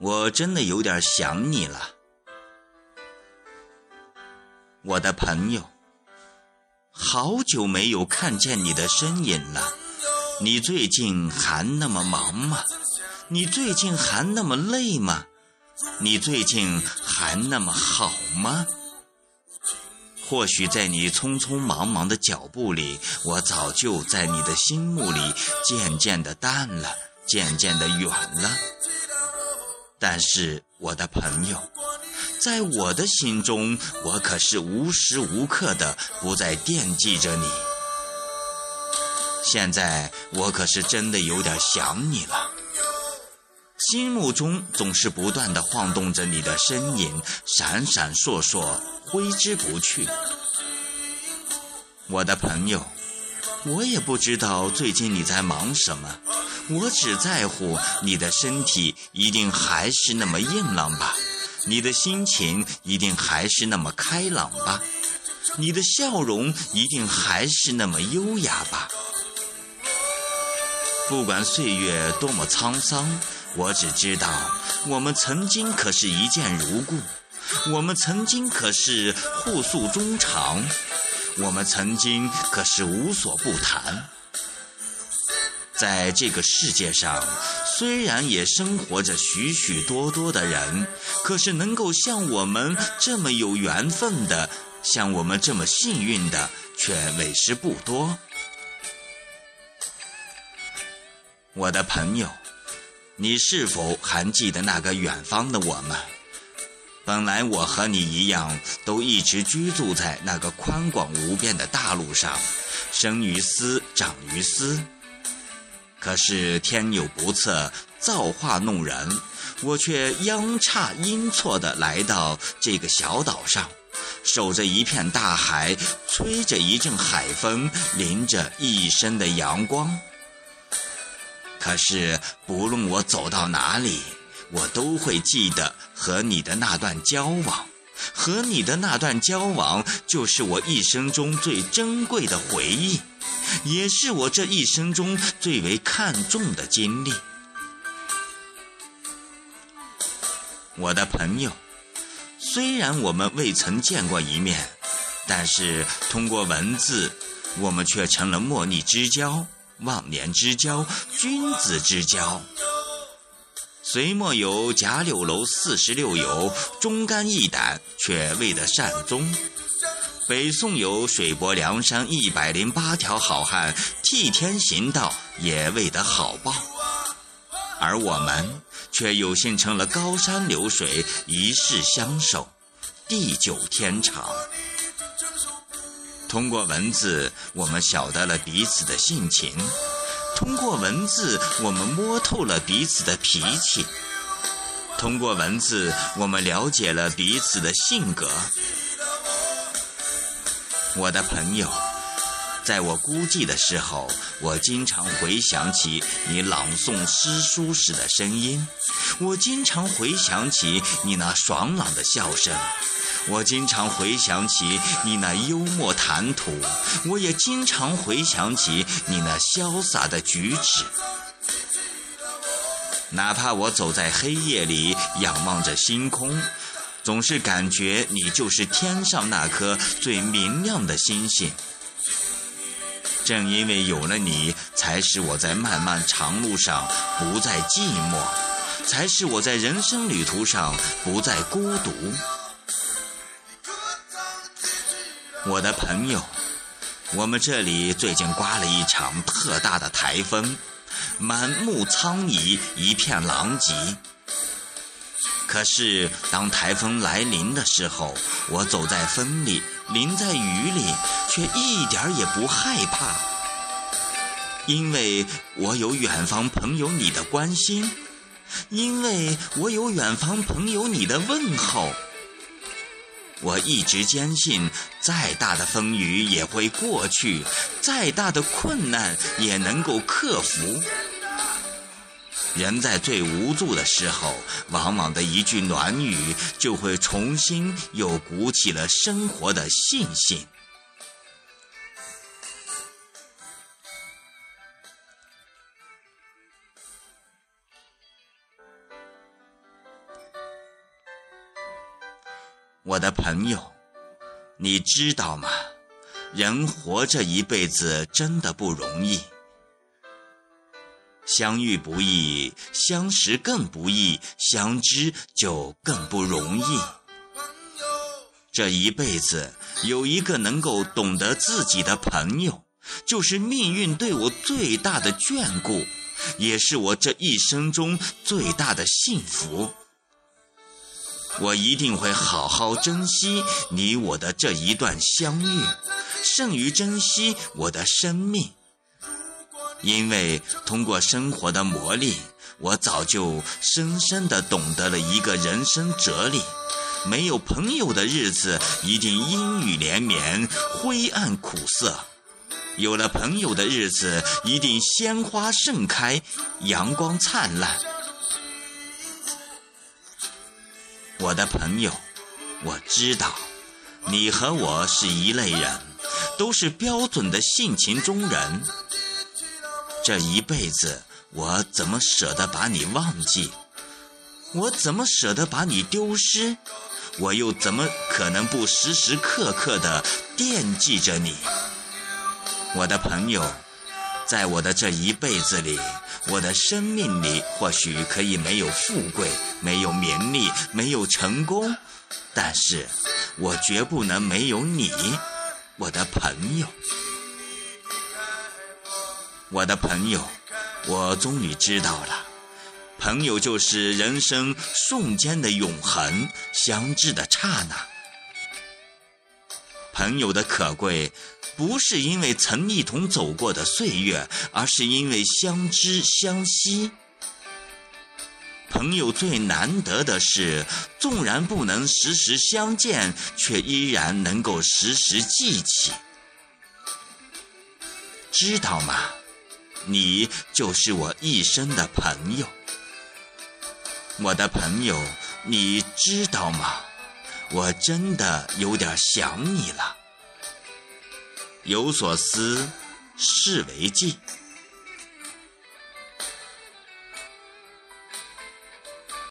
我真的有点想你了，我的朋友。好久没有看见你的身影了，你最近还那么忙吗？你最近还那么累吗？你最近还那么好吗？或许在你匆匆忙忙的脚步里，我早就在你的心目里渐渐的淡了，渐渐的远了。但是，我的朋友，在我的心中，我可是无时无刻的不再惦记着你。现在，我可是真的有点想你了。心目中总是不断的晃动着你的身影，闪闪烁烁，挥之不去。我的朋友，我也不知道最近你在忙什么，我只在乎你的身体一定还是那么硬朗吧，你的心情一定还是那么开朗吧，你的笑容一定还是那么优雅吧。不管岁月多么沧桑。我只知道，我们曾经可是一见如故，我们曾经可是互诉衷肠，我们曾经可是无所不谈。在这个世界上，虽然也生活着许许多多的人，可是能够像我们这么有缘分的，像我们这么幸运的，却为时不多。我的朋友。你是否还记得那个远方的我们？本来我和你一样，都一直居住在那个宽广无边的大陆上，生于斯，长于斯。可是天有不测，造化弄人，我却阴差阴错地来到这个小岛上，守着一片大海，吹着一阵海风，淋着一身的阳光。可是，不论我走到哪里，我都会记得和你的那段交往，和你的那段交往，就是我一生中最珍贵的回忆，也是我这一生中最为看重的经历。我的朋友，虽然我们未曾见过一面，但是通过文字，我们却成了莫逆之交。忘年之交，君子之交。隋末有贾柳楼四十六友，忠肝义胆，却未得善终。北宋有水泊梁山一百零八条好汉，替天行道，也未得好报。而我们却有幸成了高山流水，一世相守，地久天长。通过文字，我们晓得了彼此的性情；通过文字，我们摸透了彼此的脾气；通过文字，我们了解了彼此的性格。我的朋友，在我孤寂的时候，我经常回想起你朗诵诗书时的声音，我经常回想起你那爽朗的笑声。我经常回想起你那幽默谈吐，我也经常回想起你那潇洒的举止。哪怕我走在黑夜里，仰望着星空，总是感觉你就是天上那颗最明亮的星星。正因为有了你，才使我在漫漫长路上不再寂寞，才使我在人生旅途上不再孤独。我的朋友，我们这里最近刮了一场特大的台风，满目苍夷，一片狼藉。可是当台风来临的时候，我走在风里，淋在雨里，却一点也不害怕，因为我有远方朋友你的关心，因为我有远方朋友你的问候。我一直坚信，再大的风雨也会过去，再大的困难也能够克服。人在最无助的时候，往往的一句暖语，就会重新又鼓起了生活的信心。我的朋友，你知道吗？人活这一辈子真的不容易，相遇不易，相识更不易，相知就更不容易。这一辈子有一个能够懂得自己的朋友，就是命运对我最大的眷顾，也是我这一生中最大的幸福。我一定会好好珍惜你我的这一段相遇，胜于珍惜我的生命。因为通过生活的磨砺，我早就深深地懂得了一个人生哲理：没有朋友的日子一定阴雨连绵、灰暗苦涩；有了朋友的日子一定鲜花盛开、阳光灿烂。我的朋友，我知道，你和我是一类人，都是标准的性情中人。这一辈子，我怎么舍得把你忘记？我怎么舍得把你丢失？我又怎么可能不时时刻刻的惦记着你？我的朋友，在我的这一辈子里。我的生命里或许可以没有富贵，没有名利，没有成功，但是我绝不能没有你，我的朋友。我的朋友，我终于知道了，朋友就是人生瞬间的永恒，相知的刹那。朋友的可贵。不是因为曾一同走过的岁月，而是因为相知相惜。朋友最难得的是，纵然不能时时相见，却依然能够时时记起。知道吗？你就是我一生的朋友。我的朋友，你知道吗？我真的有点想你了。有所思，是为记。